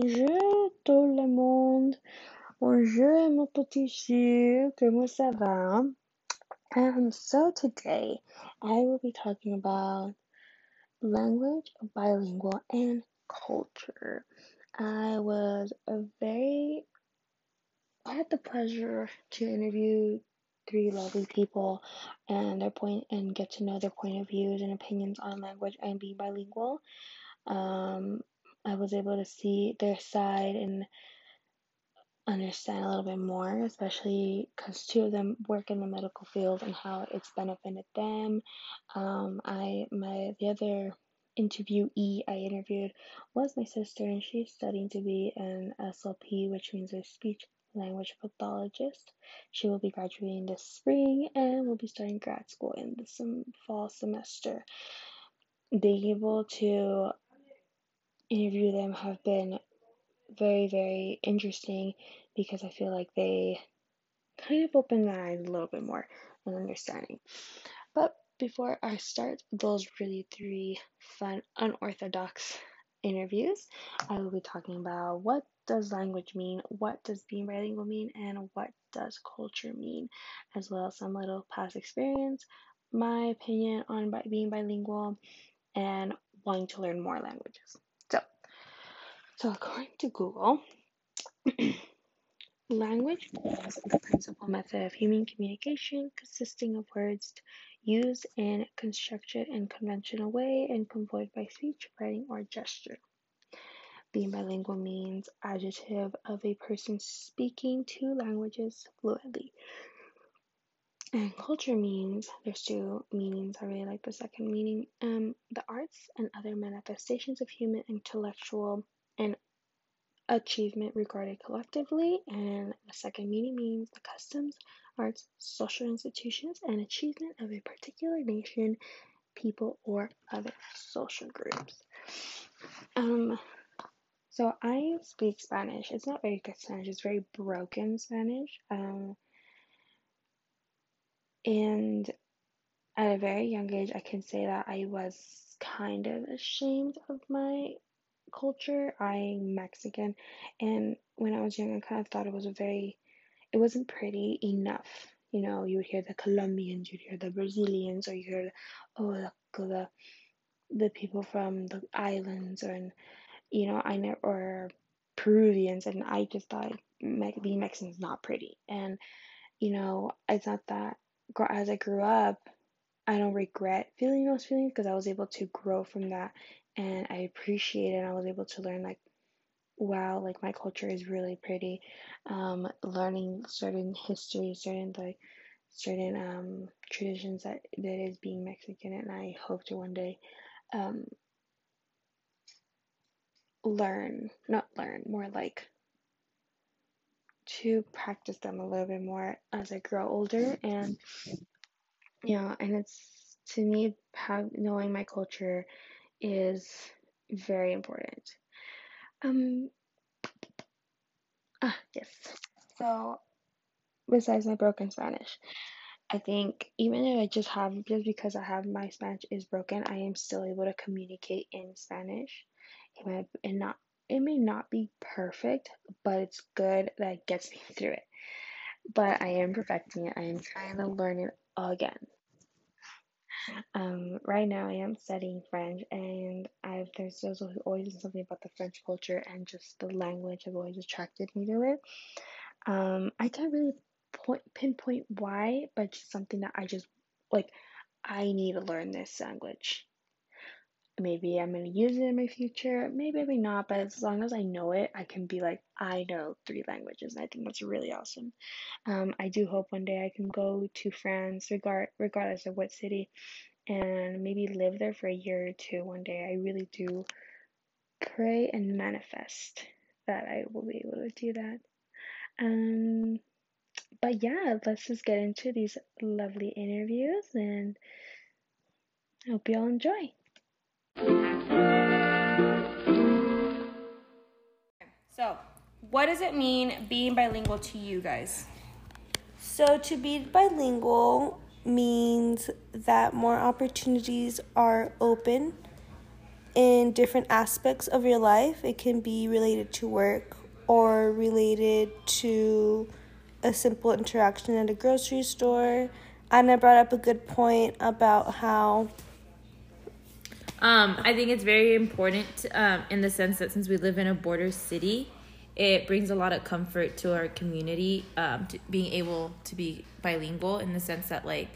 Bonjour tout le monde. Bonjour mon petit chou. Comment ça va? Um, so today I will be talking about language, bilingual, and culture. I was a very, I had the pleasure to interview three lovely people and their point and get to know their point of views and opinions on language and being bilingual. Um, I was able to see their side and understand a little bit more, especially because two of them work in the medical field and how it's benefited them. Um, I my the other interviewee I interviewed was my sister, and she's studying to be an SLP, which means a speech language pathologist. She will be graduating this spring and will be starting grad school in the fall semester. Being able to interview them have been very, very interesting because I feel like they kind of open my eyes a little bit more and understanding. But before I start those really three fun, unorthodox interviews, I will be talking about what does language mean, what does being bilingual mean, and what does culture mean, as well as some little past experience, my opinion on being bilingual, and wanting to learn more languages. So, according to Google, language is the principal method of human communication consisting of words used in constructed and conventional way and conveyed by speech, writing, or gesture. Being bilingual means adjective of a person speaking two languages fluently. And culture means there's two meanings. I really like the second meaning. Um, the arts and other manifestations of human intellectual and achievement regarded collectively. And the second meaning means the customs, arts, social institutions, and achievement of a particular nation, people, or other social groups. Um, so I speak Spanish. It's not very good Spanish. It's very broken Spanish. Um, and at a very young age, I can say that I was kind of ashamed of my culture. I'm Mexican, and when I was young, I kind of thought it was a very, it wasn't pretty enough. You know, you would hear the Colombians, you'd hear the Brazilians, or you hear, oh, the the, the people from the islands, or and you know, I never or Peruvians, and I just thought Me- being Mexican is not pretty. And you know, it's not that as I grew up, I don't regret feeling those feelings because I was able to grow from that, and I appreciate it. I was able to learn like, wow, like my culture is really pretty. Um, learning certain history, certain like certain um traditions that that is being Mexican, and I hope to one day um learn, not learn, more like to practice them a little bit more as I grow older and yeah, and it's to me have knowing my culture is very important. Um ah yes. So besides my broken Spanish, I think even if I just have just because I have my Spanish is broken, I am still able to communicate in Spanish. It might and not it may not be perfect, but it's good that it gets me through it. But I am perfecting it. I am trying to learn it again. Um, right now I am studying French, and I've there's also always been something about the French culture and just the language have always attracted me to it. Um, I can't really point pinpoint why, but just something that I just like. I need to learn this language maybe I'm to use it in my future. Maybe, maybe not, but as long as I know it, I can be like, I know three languages. And I think that's really awesome. Um, I do hope one day I can go to France, regard, regardless of what city, and maybe live there for a year or two one day. I really do pray and manifest that I will be able to do that. Um, but yeah, let's just get into these lovely interviews and I hope you all enjoy. So, what does it mean being bilingual to you guys? So, to be bilingual means that more opportunities are open in different aspects of your life. It can be related to work or related to a simple interaction at a grocery store. Anna brought up a good point about how Um, I think it's very important um, in the sense that since we live in a border city, it brings a lot of comfort to our community um, to being able to be bilingual in the sense that, like,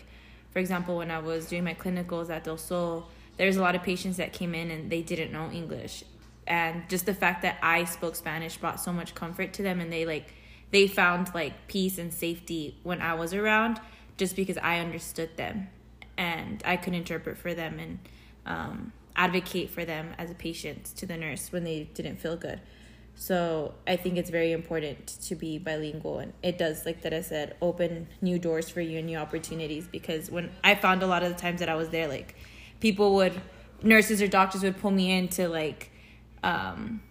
for example, when I was doing my clinicals at Del Sol, there's a lot of patients that came in and they didn't know English. And just the fact that I spoke Spanish brought so much comfort to them and they like they found like peace and safety when I was around just because I understood them and I could interpret for them and um, advocate for them as a patient to the nurse when they didn't feel good. So I think it's very important to be bilingual, and it does, like that I said, open new doors for you and new opportunities. Because when I found a lot of the times that I was there, like people would, nurses or doctors would pull me in to like um,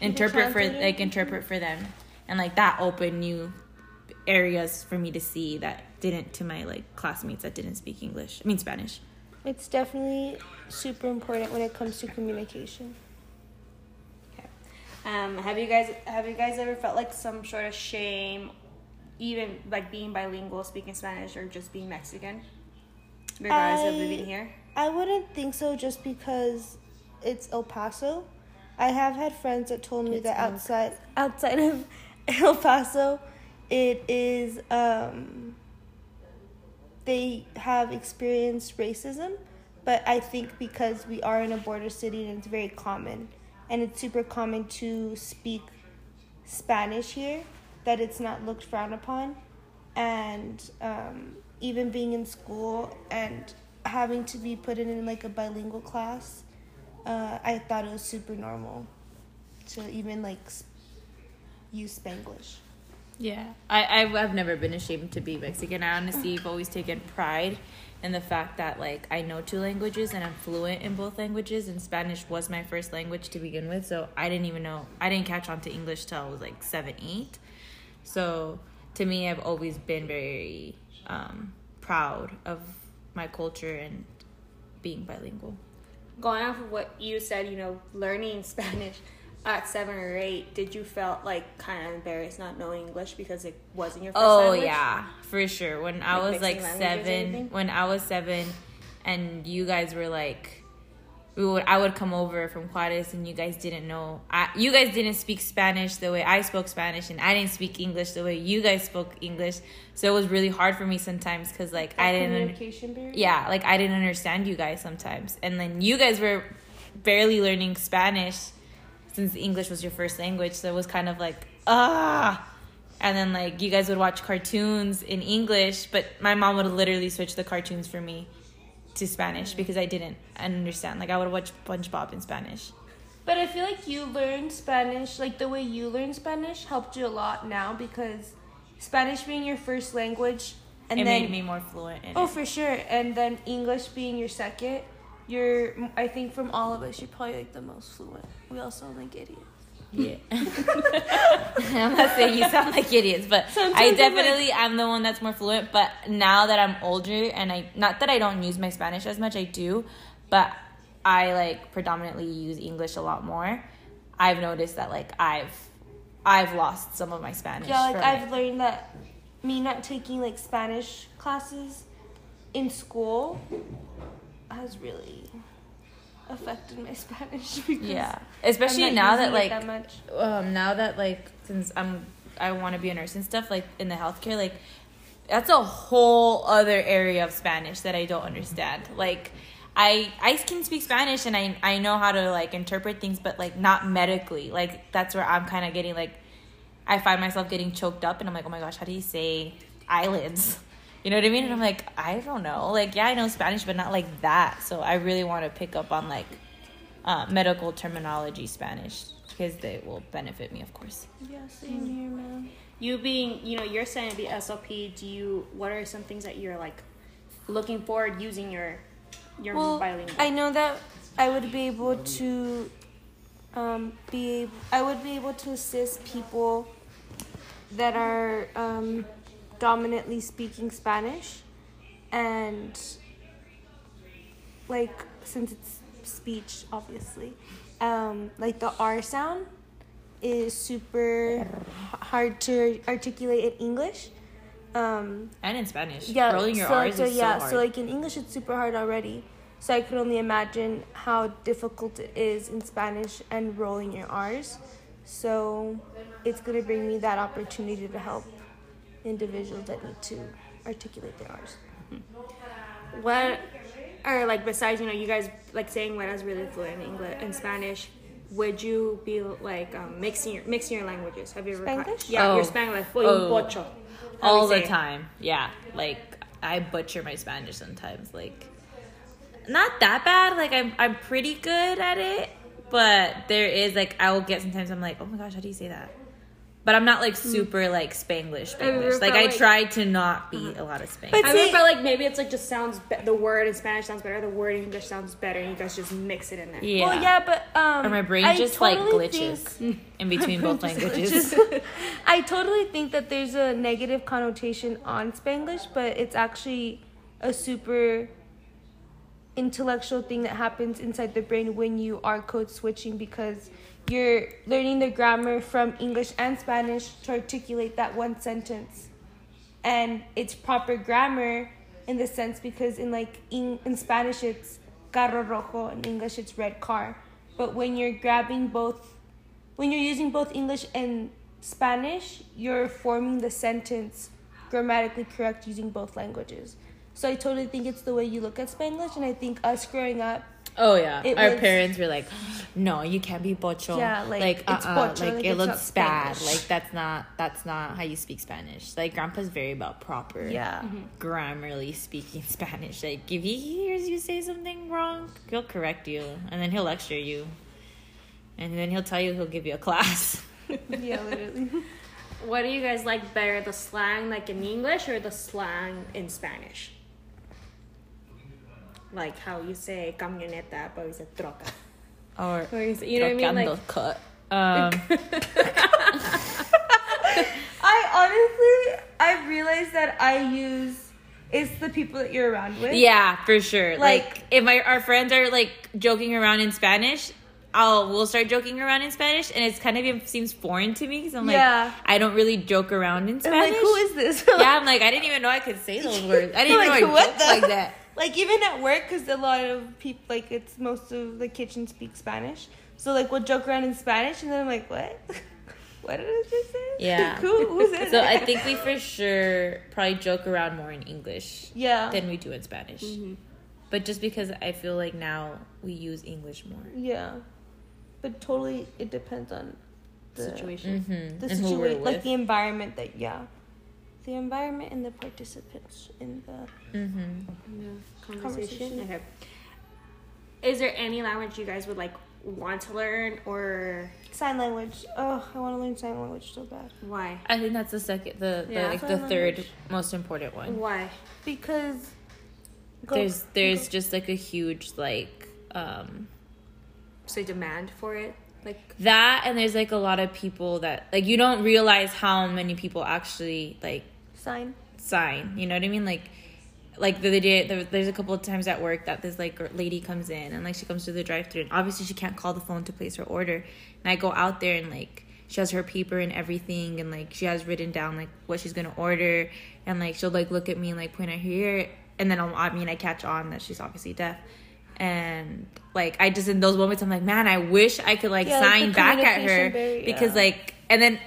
interpret for like interpret for them, and like that opened new areas for me to see that didn't to my like classmates that didn't speak English. I mean Spanish. It's definitely super important when it comes to communication. Um, have you guys have you guys ever felt like some sort of shame, even like being bilingual, speaking Spanish, or just being Mexican, regardless of I- living here? I wouldn't think so just because it's El Paso. I have had friends that told me It's that outside outside of El Paso, it is um, they have experienced racism, but I think because we are in a border city and it's very common, and it's super common to speak Spanish here, that it's not looked frowned upon, and um, even being in school and having to be put in like a bilingual class, uh, I thought it was super normal to even like use Spanglish. Yeah, I I've, never been ashamed to be Mexican. I honestly have always taken pride in the fact that like I know two languages and I'm fluent in both languages. And Spanish was my first language to begin with, so I didn't even know I didn't catch on to English till I was like seven, eight. So to me, I've always been very um, proud of my culture and being bilingual. Going off of what you said, you know, learning Spanish at seven or eight, did you felt like kind of embarrassed not knowing English because it wasn't your first Oh language? yeah, for sure. When I Like was like seven, when I was seven, and you guys were like, we would I would come over from Juarez, and you guys didn't know. I you guys didn't speak Spanish the way I spoke Spanish, and I didn't speak English the way you guys spoke English. So it was really hard for me sometimes because like I didn't. communication barrier. yeah, like I didn't understand you guys sometimes. And then you guys were barely learning Spanish since English was your first language. So it was kind of like, ah. And then like you guys would watch cartoons in English, but my mom would literally switch the cartoons for me to Spanish because I didn't understand. Like I would watch SpongeBob in Spanish. But I feel like you learned Spanish, like the way you learned Spanish helped you a lot now because Spanish being your first language and it then made me more fluent in Oh, it. for sure. And then English being your second, you're I think from all of us you're probably like the most fluent. We all sound like idiots. Yeah. I'm not saying you sound like idiots, but Sometimes I definitely am the one that's more fluent. But now that I'm older and I not that I don't use my Spanish as much, I do, but I like predominantly use English a lot more. I've noticed that like I've I've lost some of my Spanish. Yeah, like I've it. learned that me not taking like Spanish classes in school has really affected my Spanish because yeah, especially now that like that much. um now that like since I'm I want to be a nurse and stuff like in the healthcare like that's a whole other area of Spanish that I don't understand. Like I I can speak Spanish and I I know how to like interpret things but like not medically. Like that's where I'm kind of getting like I find myself getting choked up and I'm like, "Oh my gosh, how do you say eyelids?" You know what I mean? And I'm like, "I don't know. Like, yeah, I know Spanish, but not like that." So I really want to pick up on like uh, medical terminology Spanish because they will benefit me, of course. Yeah, same here, man. You being, you know, you're saying the SLP. Do you? What are some things that you're like looking forward using your your Well, bilingual? I know that I would be able to um, be I would be able to assist people that are um, dominantly speaking Spanish, and like since it's speech, obviously. Um, like the R sound is super hard to articulate in English. Um, And in Spanish. yeah, Rolling your so, R's so is yeah, so hard. so like in English it's super hard already. So I could only imagine how difficult it is in Spanish and rolling your R's. So it's gonna bring me that opportunity to help individuals that need to articulate their R's. What or like besides you know you guys like saying Lena's really fluent in English and Spanish. Would you be like um, mixing your mixing your languages? Have you ever? tried- Spanglish? Yeah, Oh. your Spanglish. Well, Oh. pocho. How all the say it. time. Yeah, like I butcher my Spanish sometimes. Like not that bad. Like I'm I'm pretty good at it, but there is like I will get sometimes I'm like, oh my gosh, how do you say that? But I'm not like super like Spanglish. Have Spanglish. Like I like- try to not be a lot of Spanglish. But I See- ever felt like maybe it's like just sounds be- the word in Spanish sounds better, the word in English sounds better, and you guys just mix it in there. yeah. Well, yeah, but um, Or my brain I just totally like glitches think- in between both languages. I totally think that there's a negative connotation on Spanglish, but it's actually a super intellectual thing that happens inside the brain when you are code switching because you're learning the grammar from English and Spanish to articulate that one sentence. And it's proper grammar in the sense because in like in, in Spanish it's carro rojo, in English it's red car. But when you're grabbing both when you're using both English and Spanish, you're forming the sentence grammatically correct using both languages. So I totally think it's the way you look at Spanglish, and I think us growing up, Oh yeah, our was- parents were like, "No, you can't be pocho. Yeah, like, like, it's uh-uh, pocho, like, like, it looks bad. Spanglish." Like that's not that's not how you speak Spanish. Like Grandpa's very about proper, yeah, mm-hmm. grammarly speaking Spanish. Like if he hears you say something wrong, he'll correct you, and then he'll lecture you, and then he'll tell you he'll give you a class. yeah, literally. What do you guys like better, the slang like in English or the slang in Spanish? Like how you say camioneta, but you say troca. or Or you, say, you know what I mean? Like cut. Um, I honestly, I realized that I use it's the people that you're around with. Yeah, for sure. Like, Like- if my our friends are like joking around in Spanish, I'll we'll start joking around in Spanish, and it's kind of seems foreign to me because I'm like, Yeah. I don't really joke around in Spanish. like, who is this? yeah, I'm like, I didn't even know I could say those words. I didn't Like, even know I what joked the- like that. Like even at work because a lot of people like it's most of the kitchen speak spanish so like we'll joke around in spanish and then i'm like what what did i just say Yeah. Who, who's So I think we for sure probably joke around more in English yeah than we do in Spanish. But just because I feel like now we use English more. yeah but totally it depends on the situation. Mm-hmm. the and who we're situation like with. the environment that yeah the environment and the participants in the mm-hmm. Yeah, conversation. Conversation. Okay. Is there any language you guys would like want to learn or sign language oh i want to learn sign language so bad why? I think that's the second, the, the Yeah. like the Sign third most important one. Why? because go- there's there's go. just like a huge like um So demand for it, like that and there's like a lot of people that like you don't realize how many people actually like sign. Sign. You know what i mean? Like like the other day there, there's a couple of times at work that this like lady comes in and like she comes to the drive through and obviously she can't call the phone to place her order. And i go out there and like she has her paper and everything and like she has written down like what she's gonna order. And like she'll like look at me and like point at her ear and then I'll, i mean i catch on that she's obviously deaf. And like i just in those moments i'm like man i wish i could like Yeah, sign the back at her. barrier, because like and then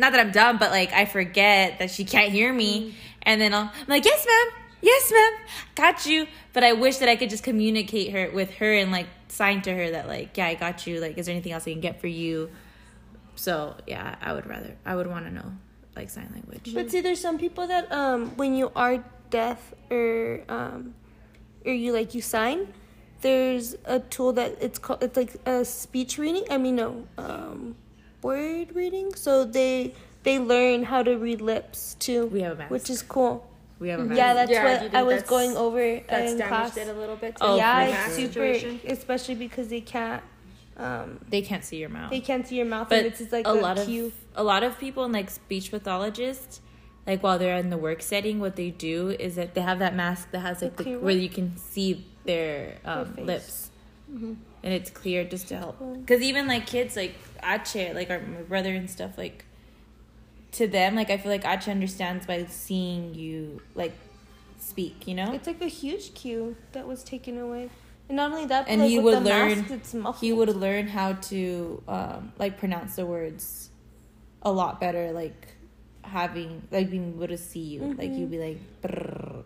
not that I'm dumb, but like I forget that she can't hear me, and then I'll, I'm like, yes, ma'am, yes, ma'am, got you. But I wish that I could just communicate her with her and like sign to her that like, yeah, I got you. Like, is there anything else I can get for you? So yeah, I would rather, I would want to know like sign language. But see, there's some people that um, when you are deaf or um, or you like you sign, there's a tool that it's called it's like a speech reading. I mean, no, um, word reading. So they they learn how to read lips too, We have a mask. which is cool. We have a mask. Yeah, that's Yeah, what think I was going over that's in class. it a little bit. Oh, yeah, for it's sure. super, Situation. especially because they can't um, they can't see your mouth. they can't see your mouth, but and it's just like a a, lot of a lot of people in like speech pathologists like while they're in the work setting what they do is that they have that mask that has like The the, where you can see their um, face. lips Mm-hmm. And it's clear just to help. Because even like kids, like Ache, like our my brother and stuff, like to them, like I feel like Ache understands by seeing you like speak. You know, It's like a huge cue that was taken away. And not only that, but and like he would learn. mask, he would learn how to um, like pronounce the words a lot better. Like having like being able to see you, like Mhm. you'd be like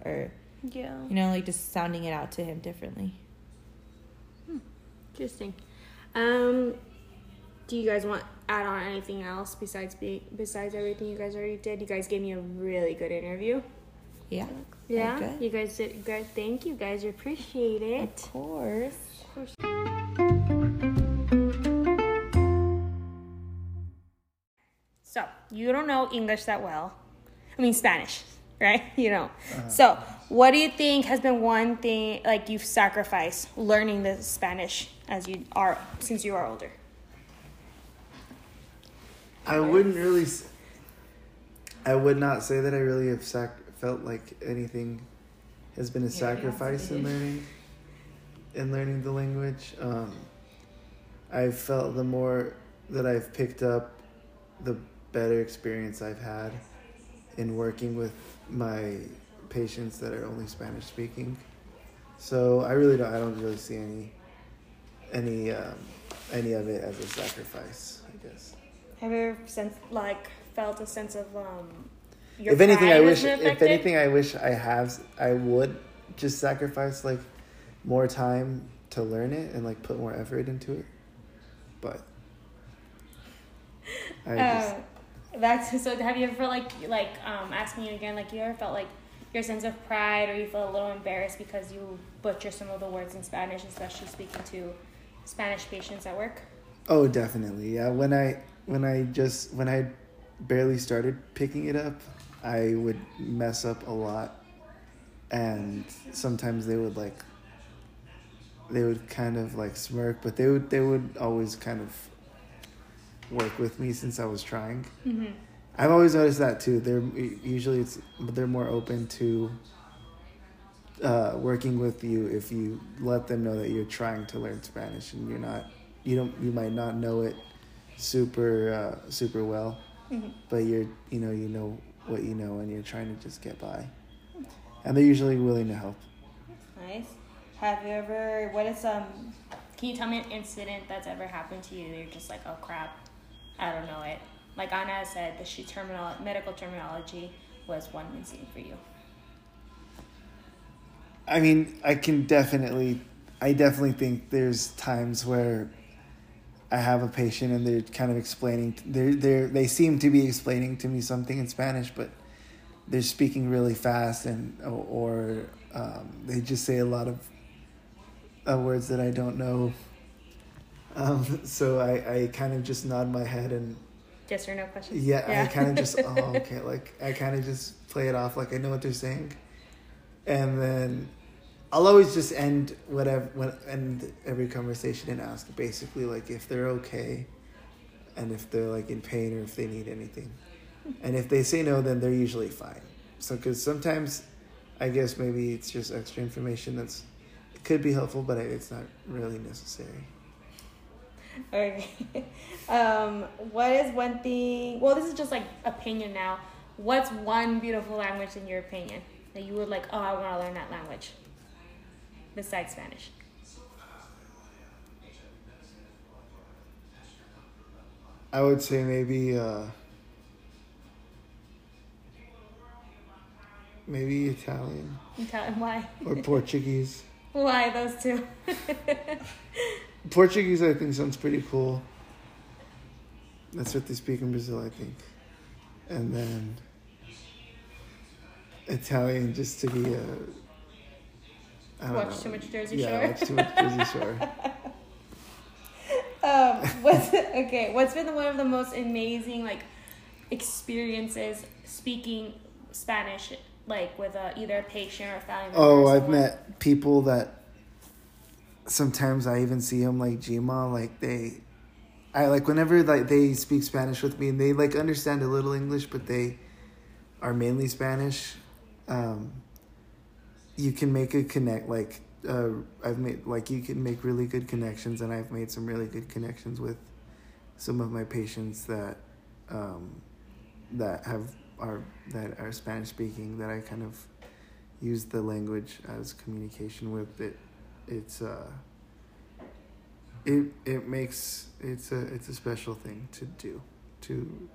or Yeah. you know, like just sounding it out to him differently. Interesting. Um, do you guys want add on anything else besides be, besides everything you guys already did? You guys gave me a really good interview. Yeah, Yeah, Okay. you guys did good. Thank you guys. Appreciate it. of it. course. So you don't know English that well. I mean Spanish, right? You know. So what do you think has been one thing like you've sacrificed learning the Spanish as you are since you are older? I wouldn't really. I would not say that I really have sac- felt like anything has been a sacrifice in learning, in learning the language. Um, I've felt the more that I've picked up, the better experience I've had in working with my patients that are only Spanish speaking. So I really don't. I don't really see any, any, um, any of it as a sacrifice. I guess. Have you ever sense like felt a sense of um if anything, I wish. If anything, I wish I have. I would just sacrifice like more time to learn it and like put more effort into it. But I just, Uh, that's so. Have you ever felt like like um asking you again? Like you ever felt like your sense of pride, or you feel a little embarrassed because you butcher some of the words in Spanish, especially speaking to Spanish patients at work? oh, definitely. Yeah. When I when I just when I barely started picking it up, I would mess up a lot, and sometimes they would like. They would kind of like smirk, but they would they would always kind of work with me since I was trying. Mm-hmm. I've always noticed that too. They're usually it's they're more open to uh, working with you if you let them know that you're trying to learn Spanish and you're not you don't you might not know it super uh, super well, Mhm. but you're you know you know what you know and you're trying to just get by, and they're usually willing to help. Nice. Have you ever? What is um? Can you tell me an incident that's ever happened to you? You're just like, oh crap, I don't know it. Like Anna said, the she terminal medical terminology was one incident for you. I mean, I can definitely, I definitely think there's times where I have a patient and they're kind of explaining, they're, they're, they seem to be explaining to me something in Spanish, but they're speaking really fast and, or, or um, they just say a lot of uh, words that I don't know. Um, so I, I kind of just nod my head and Yes or no questions? yeah, I kind of just oh okay, like I kind of just play it off like I know what they're saying, and then I'll always just end whatever when end every conversation and ask basically like if they're okay, and if they're like in pain or if they need anything, and if they say no, then they're usually fine. So because sometimes, I guess maybe it's just extra information that's could be helpful, but it's not really necessary. Okay. um, what is one thing? Well, this is just like opinion now. What's one beautiful language in your opinion that you would like? Oh, I want to learn that language. Besides Spanish. I would say maybe uh, maybe Italian Italian. Why? or Portuguese. Why those two? Portuguese, I think, sounds pretty cool. That's what they speak in Brazil, I think. And then Italian, just to be a. I don't Watch know. too much Jersey yeah, Shore. watch too much Jersey Shore. um, what's okay? What's been one of the most amazing like experiences speaking Spanish, like with a, either a patient or a family member? Oh, I've met people that sometimes I even see them like Gma, like they, I like whenever like they speak Spanish with me and they like understand a little English, but they are mainly Spanish. Um, you can make a connect like uh, I've made like you can make really good connections, and I've made some really good connections with some of my patients that um, that have are that are Spanish speaking that I kind of use the language as communication with it it's uh it it makes it's a it's a special thing to do to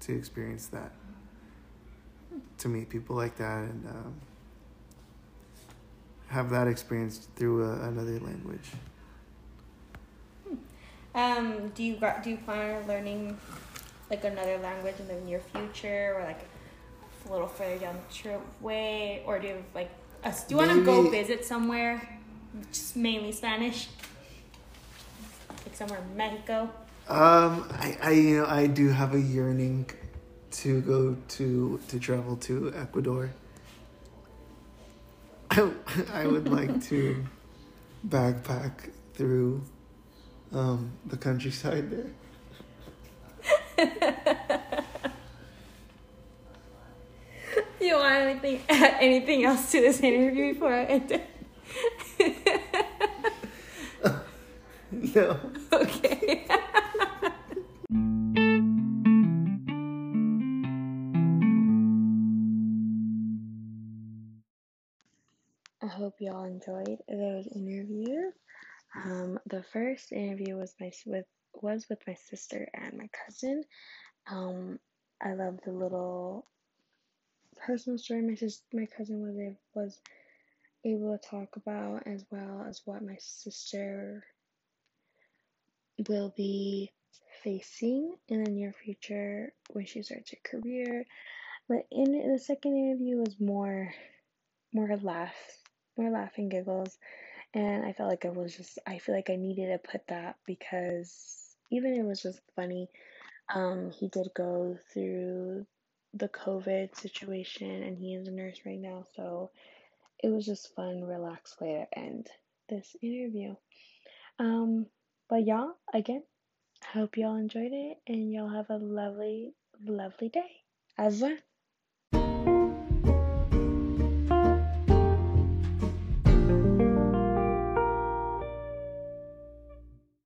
to experience that to meet people like that and um, have that experience through a, another language. Um, do you got, do you plan on learning like another language in the near future, or like a little further down the trip way, or do you like us? Do you want to go visit somewhere, just mainly Spanish, like somewhere in Mexico? Um, I, I, you know, I do have a yearning to go to to travel to Ecuador. I, I would like to backpack through um, the countryside there. You want anything anything else to this interview before I end it? No. okay. I hope y'all enjoyed those interviews. Um, the first interview was my with was with my sister and my cousin. Um, I love the little personal story my sis my cousin was was able to talk about, as well as what my sister will be facing in the near future when she starts her career. But in the second interview was more more laughs, more laughing giggles. And I felt like I was just, I feel like I needed to put that because even it was just funny. Um, he did go through the COVID situation and he is a nurse right now. So it was just fun, relaxed way to end this interview. Um, but y'all, again, I hope y'all enjoyed it and y'all have a lovely, lovely day. Revoir.